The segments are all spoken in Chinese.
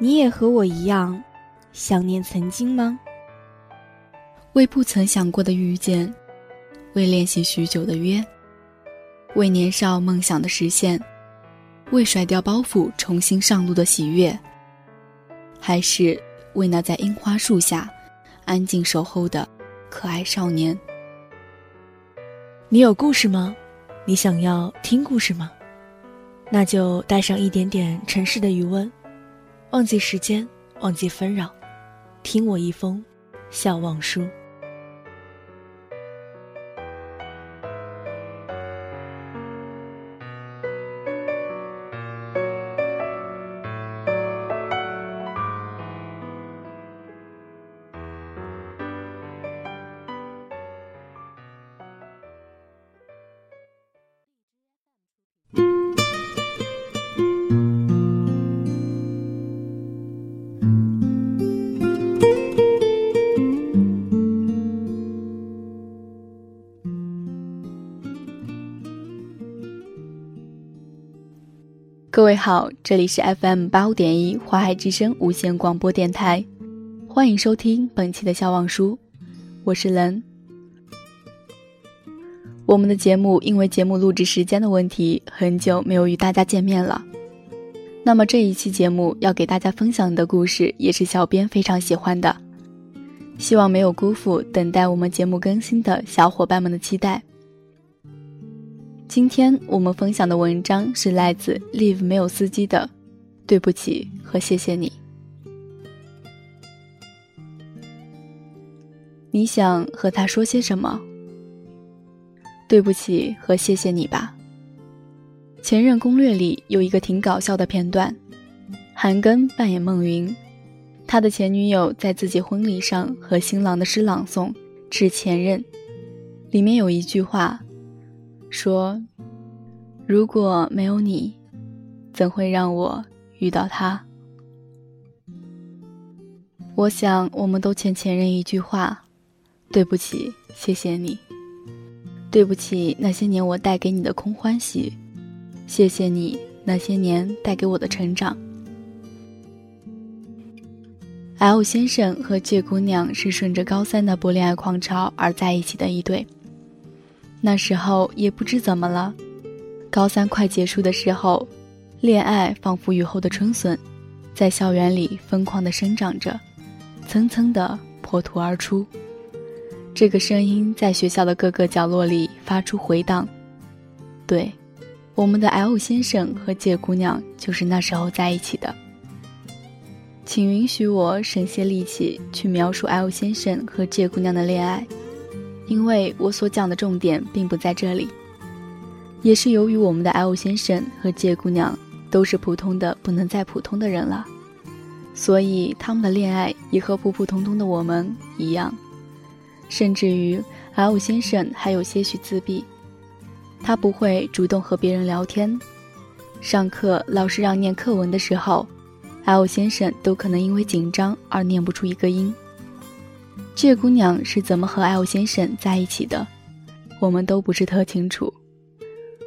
你也和我一样，想念曾经吗？为不曾想过的遇见，为练习许久的约，为年少梦想的实现，为甩掉包袱重新上路的喜悦，还是为那在樱花树下安静守候的可爱少年？你有故事吗？你想要听故事吗？那就带上一点点城市的余温，忘记时间，忘记纷扰，听我一封笑忘书。各位好，这里是 FM 八五点一华海之声无线广播电台，欢迎收听本期的笑忘书，我是冷。我们的节目因为节目录制时间的问题，很久没有与大家见面了。那么这一期节目要给大家分享的故事，也是小编非常喜欢的，希望没有辜负等待我们节目更新的小伙伴们的期待。今天我们分享的文章是来自 Live 没有司机的，对不起和谢谢你。你想和他说些什么？对不起和谢谢你吧。前任攻略里有一个挺搞笑的片段，韩庚扮演孟云，他的前女友在自己婚礼上和新郎的诗朗诵致前任，里面有一句话。说：“如果没有你，怎会让我遇到他？”我想，我们都欠前任一句话：“对不起，谢谢你。”对不起，那些年我带给你的空欢喜；谢谢你那些年带给我的成长。L 先生和 J 姑娘是顺着高三那波恋爱狂潮而在一起的一对。那时候也不知怎么了，高三快结束的时候，恋爱仿佛雨后的春笋，在校园里疯狂地生长着，层层的破土而出。这个声音在学校的各个角落里发出回荡。对，我们的 L 先生和 J 姑娘就是那时候在一起的。请允许我省些力气去描述 L 先生和 J 姑娘的恋爱。因为我所讲的重点并不在这里，也是由于我们的 L 先生和 J 姑娘都是普通的不能再普通的人了，所以他们的恋爱也和普普通通的我们一样，甚至于 L 先生还有些许自闭，他不会主动和别人聊天，上课老师让念课文的时候，L 先生都可能因为紧张而念不出一个音。这姑娘是怎么和 L 先生在一起的？我们都不是特清楚。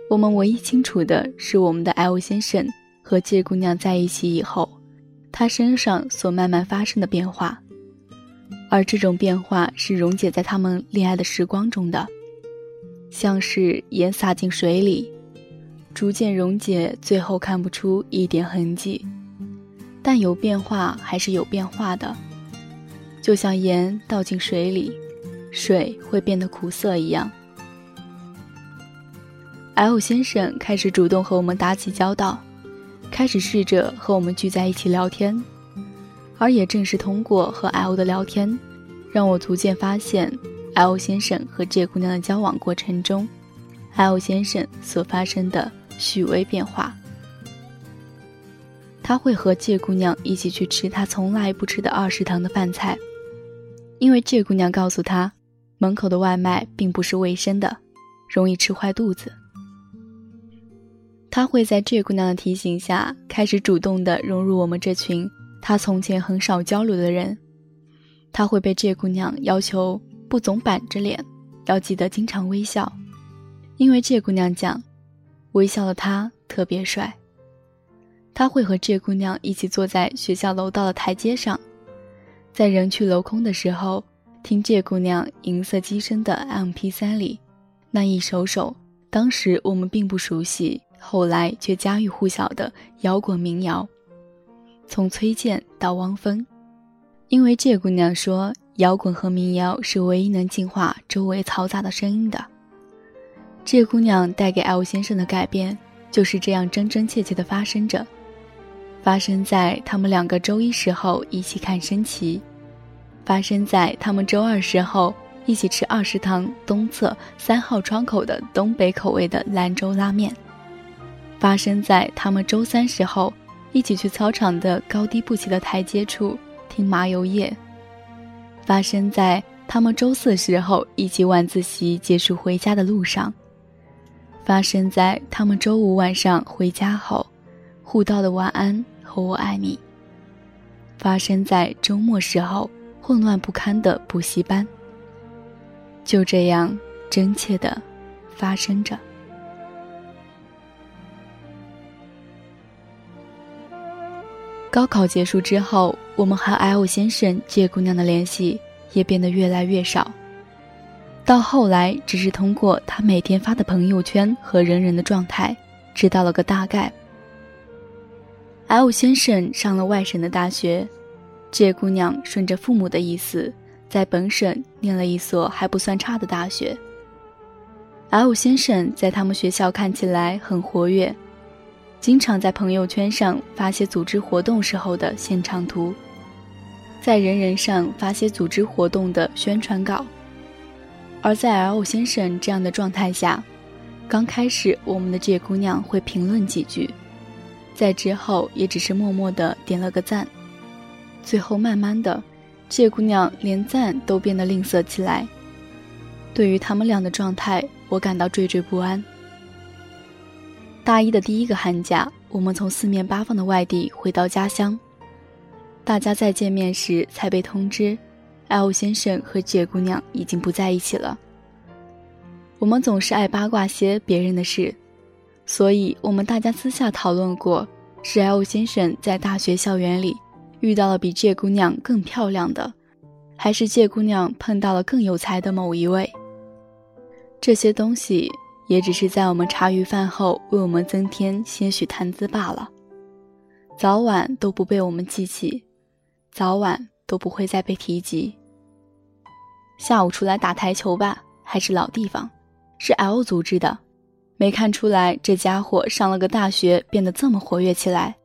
我们唯一清楚的是，我们的 L 先生和这姑娘在一起以后，他身上所慢慢发生的变化，而这种变化是溶解在他们恋爱的时光中的，像是盐撒进水里，逐渐溶解，最后看不出一点痕迹，但有变化还是有变化的。就像盐倒进水里，水会变得苦涩一样。L 先生开始主动和我们打起交道，开始试着和我们聚在一起聊天，而也正是通过和 L 的聊天，让我逐渐发现 L 先生和这姑娘的交往过程中，L 先生所发生的细微变化。他会和这姑娘一起去吃他从来不吃的二食堂的饭菜。因为这姑娘告诉他，门口的外卖并不是卫生的，容易吃坏肚子。他会在这姑娘的提醒下，开始主动的融入我们这群他从前很少交流的人。他会被这姑娘要求不总板着脸，要记得经常微笑，因为这姑娘讲，微笑的他特别帅。他会和这姑娘一起坐在学校楼道的台阶上，在人去楼空的时候，听这姑娘银色机身的 MP3 里那一首首当时我们并不熟悉，后来却家喻户晓的摇滚民谣，从崔健到汪峰，因为这姑娘说，摇滚和民谣是唯一能净化周围嘈杂的声音的。这姑娘带给 L 先生的改变，就是这样真真切切的发生着。发生在他们两个周一时候一起看升旗，发生在他们周二时候一起吃二食堂东侧三号窗口的东北口味的兰州拉面，发生在他们周三时候一起去操场的高低不齐的台阶处听麻油叶，发生在他们周四时候一起晚自习结束回家的路上，发生在他们周五晚上回家后互道的晚安。和我爱你，发生在周末时候混乱不堪的补习班。就这样真切的发生着。高考结束之后，我们和 L 先生借姑娘的联系也变得越来越少，到后来只是通过他每天发的朋友圈和人人的状态，知道了个大概。L 先生上了外省的大学，这姑娘顺着父母的意思，在本省念了一所还不算差的大学。L 先生在他们学校看起来很活跃，经常在朋友圈上发些组织活动时候的现场图，在人人上发些组织活动的宣传稿。而在 L 先生这样的状态下，刚开始我们的这姑娘会评论几句。在之后也只是默默的点了个赞，最后慢慢的，这姑娘连赞都变得吝啬起来。对于他们俩的状态，我感到惴惴不安。大一的第一个寒假，我们从四面八方的外地回到家乡，大家再见面时才被通知，L 先生和这姑娘已经不在一起了。我们总是爱八卦些别人的事。所以，我们大家私下讨论过，是 L 先生在大学校园里遇到了比这姑娘更漂亮的，还是这姑娘碰到了更有才的某一位。这些东西也只是在我们茶余饭后为我们增添些许谈资罢了，早晚都不被我们记起，早晚都不会再被提及。下午出来打台球吧，还是老地方，是 L 组织的。没看出来，这家伙上了个大学，变得这么活跃起来。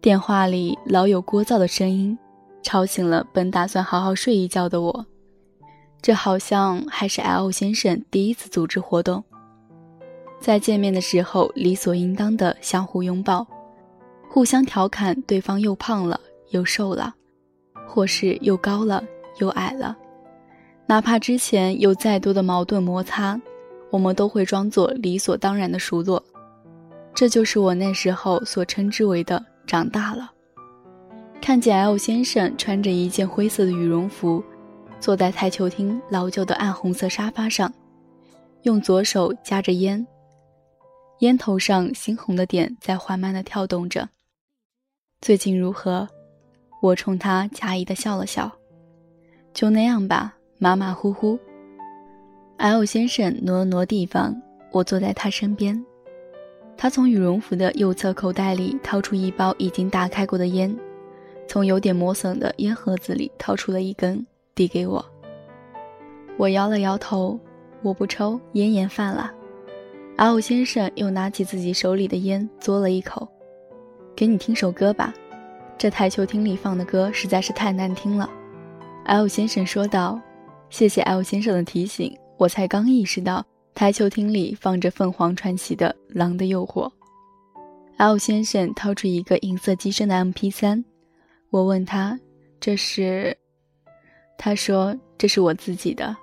电话里老有聒噪的声音，吵醒了本打算好好睡一觉的我。这好像还是 L 先生第一次组织活动，在见面的时候理所应当的相互拥抱，互相调侃对方又胖了又瘦了，或是又高了又矮了，哪怕之前有再多的矛盾摩擦。我们都会装作理所当然的熟络，这就是我那时候所称之为的长大了。看见 L 先生穿着一件灰色的羽绒服，坐在台球厅老旧的暗红色沙发上，用左手夹着烟，烟头上猩红的点在缓慢地跳动着。最近如何？我冲他假意的笑了笑，就那样吧，马马虎虎。L 先生挪了挪地方，我坐在他身边。他从羽绒服的右侧口袋里掏出一包已经打开过的烟，从有点磨损的烟盒子里掏出了一根，递给我。我摇了摇头，我不抽烟，烟犯了。L 先生又拿起自己手里的烟，嘬了一口，给你听首歌吧。这台球厅里放的歌实在是太难听了。L 先生说道：“谢谢 L 先生的提醒。”我才刚意识到，台球厅里放着凤凰传奇的《狼的诱惑》。L 先生掏出一个银色机身的 MP3，我问他：“这是？”他说：“这是我自己的，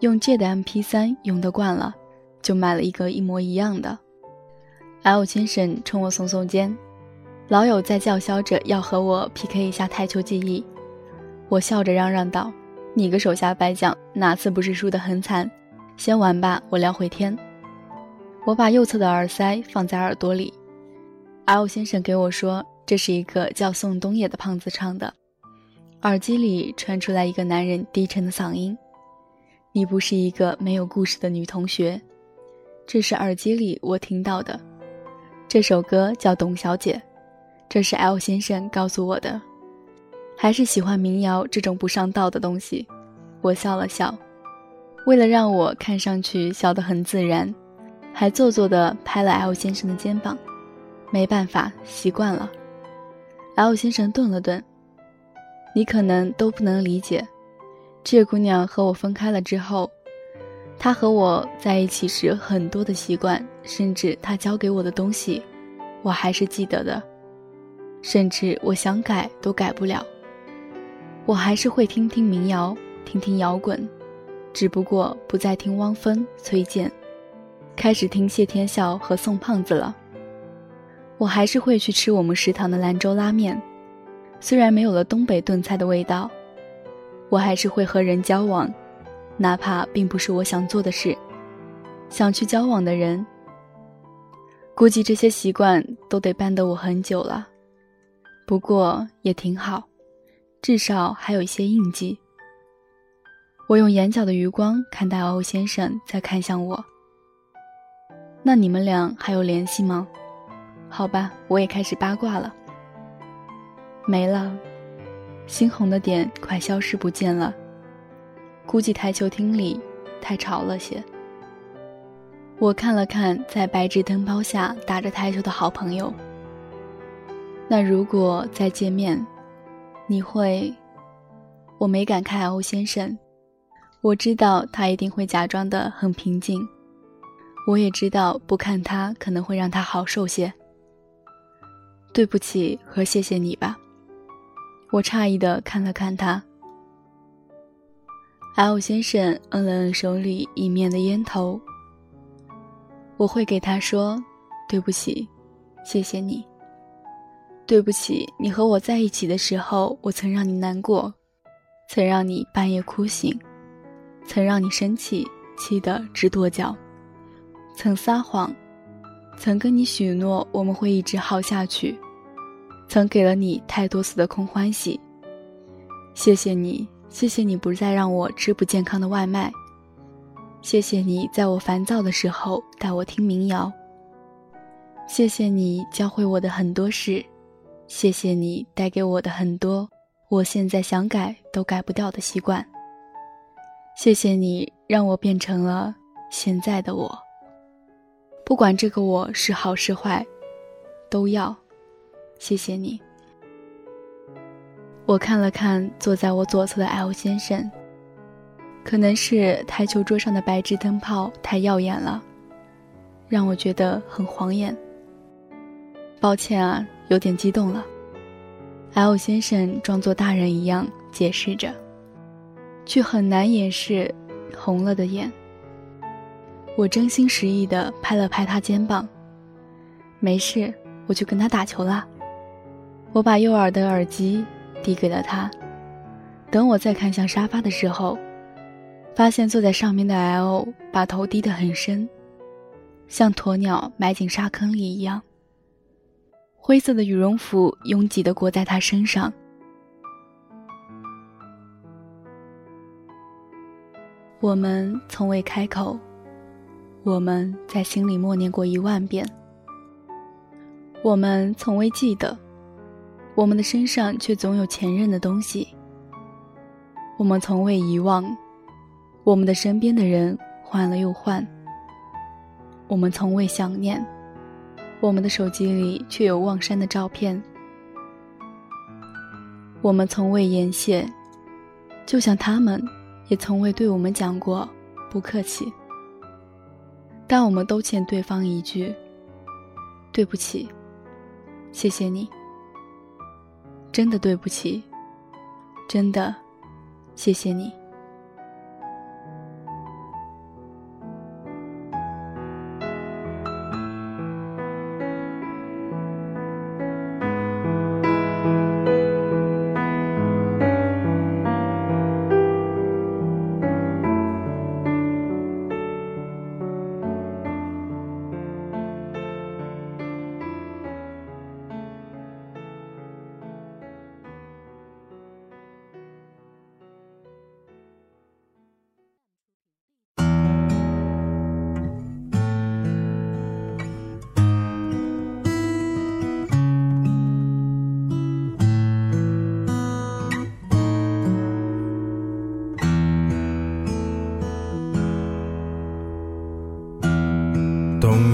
用借的 MP3 用得惯了，就买了一个一模一样的。”L 先生冲我耸耸肩，老友在叫嚣着要和我 PK 一下台球技艺。我笑着嚷嚷道。你个手下败将，哪次不是输得很惨？先玩吧，我聊会天。我把右侧的耳塞放在耳朵里 L 先生给我说，这是一个叫宋冬野的胖子唱的。耳机里传出来一个男人低沉的嗓音：“你不是一个没有故事的女同学。”这是耳机里我听到的。这首歌叫《董小姐》，这是 L 先生告诉我的。还是喜欢民谣这种不上道的东西。我笑了笑，为了让我看上去笑得很自然，还做作地拍了 L 先生的肩膀。没办法，习惯了。L 先生顿了顿。你可能都不能理解，这姑娘和我分开了之后，她和我在一起时很多的习惯，甚至她教给我的东西，我还是记得的，甚至我想改都改不了。我还是会听听民谣，听听摇滚，只不过不再听汪峰、崔健，开始听谢天笑和宋胖子了。我还是会去吃我们食堂的兰州拉面。虽然没有了东北炖菜的味道，我还是会和人交往，哪怕并不是我想做的事，想去交往的人。估计这些习惯都得伴得我很久了，不过也挺好，至少还有一些印记。我用眼角的余光看待欧先生在看向我。那你们俩还有联系吗？好吧，我也开始八卦了。没了，猩红的点快消失不见了。估计台球厅里太吵了些。我看了看在白炽灯泡下打着台球的好朋友。那如果再见面，你会？我没敢看欧先生，我知道他一定会假装的很平静。我也知道不看他可能会让他好受些。对不起和谢谢你吧。我诧异的看了看他，L 先生摁了摁手里一面的烟头。我会给他说：“对不起，谢谢你。对不起，你和我在一起的时候，我曾让你难过，曾让你半夜哭醒，曾让你生气，气得直跺脚，曾撒谎，曾跟你许诺我们会一直好下去。”曾给了你太多次的空欢喜，谢谢你，谢谢你不再让我吃不健康的外卖，谢谢你在我烦躁的时候带我听民谣，谢谢你教会我的很多事，谢谢你带给我的很多我现在想改都改不掉的习惯，谢谢你让我变成了现在的我，不管这个我是好是坏，都要。谢谢你。我看了看坐在我左侧的 L 先生，可能是台球桌上的白炽灯泡太耀眼了，让我觉得很晃眼。抱歉啊，有点激动了。L 先生装作大人一样解释着，却很难掩饰红了的眼。我真心实意的拍了拍他肩膀，没事，我去跟他打球啦。我把右耳的耳机递给了他，等我再看向沙发的时候，发现坐在上面的 L 把头低得很深，像鸵鸟埋进沙坑里一样。灰色的羽绒服拥挤地裹在他身上。我们从未开口，我们在心里默念过一万遍。我们从未记得。我们的身上却总有前任的东西。我们从未遗忘，我们的身边的人换了又换。我们从未想念，我们的手机里却有望山的照片。我们从未言谢，就像他们也从未对我们讲过不客气。但我们都欠对方一句：对不起，谢谢你。真的对不起，真的，谢谢你。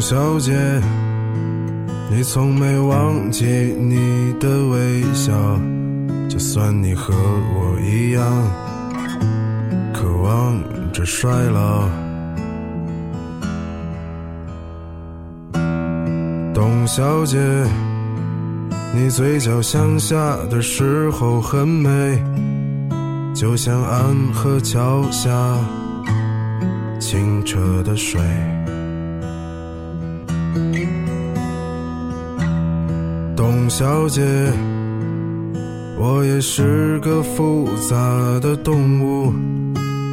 董小姐，你从没忘记你的微笑，就算你和我一样，渴望着衰老。董小姐，你嘴角向下的时候很美，就像安河桥下清澈的水。董小姐，我也是个复杂的动物，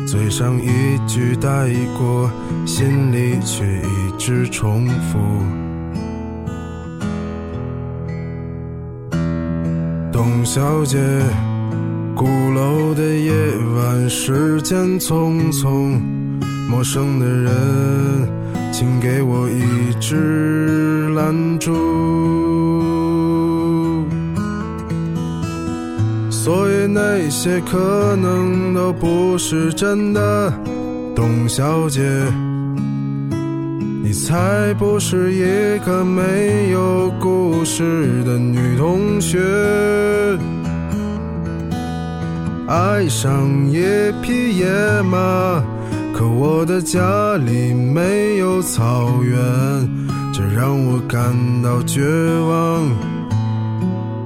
嘴上一句带过，心里却一直重复。董小姐，鼓楼的夜晚，时间匆匆，陌生的人，请给我一支蜡烛。所以那些可能都不是真的，董小姐，你才不是一个没有故事的女同学。爱上一匹野马，可我的家里没有草原，这让我感到绝望，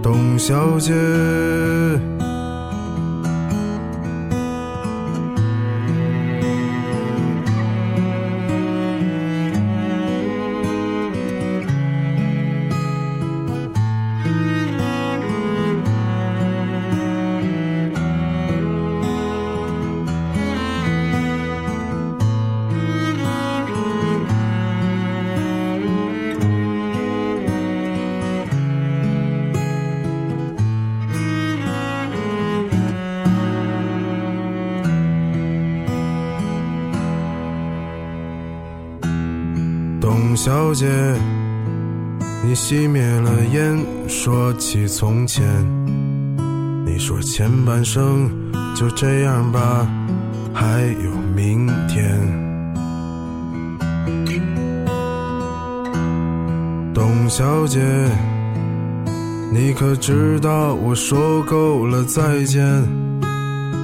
董小姐。小姐，你熄灭了烟，说起从前。你说前半生就这样吧，还有明天。董小姐，你可知道我说够了再见？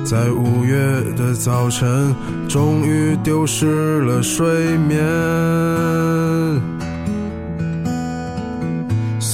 在五月的早晨，终于丢失了睡眠。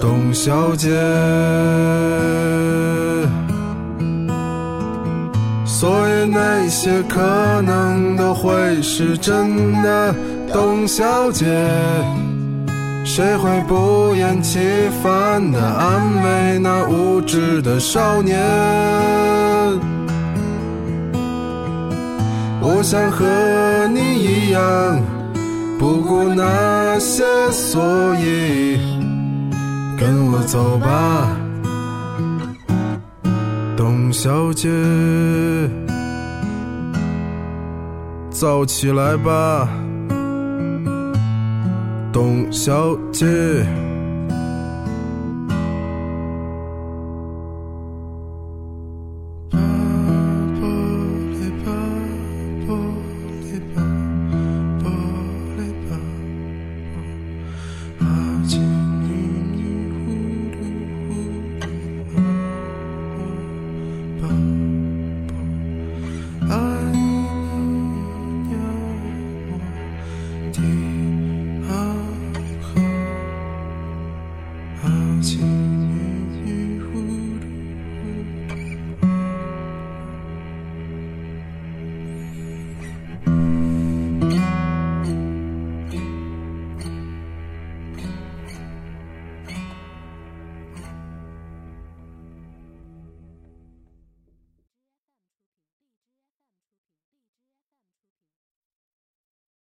董小姐。所以那些可能都会是真的，董小姐。谁会不厌其烦地安慰那无知的少年？我想和你一样，不顾那些所以，跟我走吧，董小姐，走起来吧，董小姐。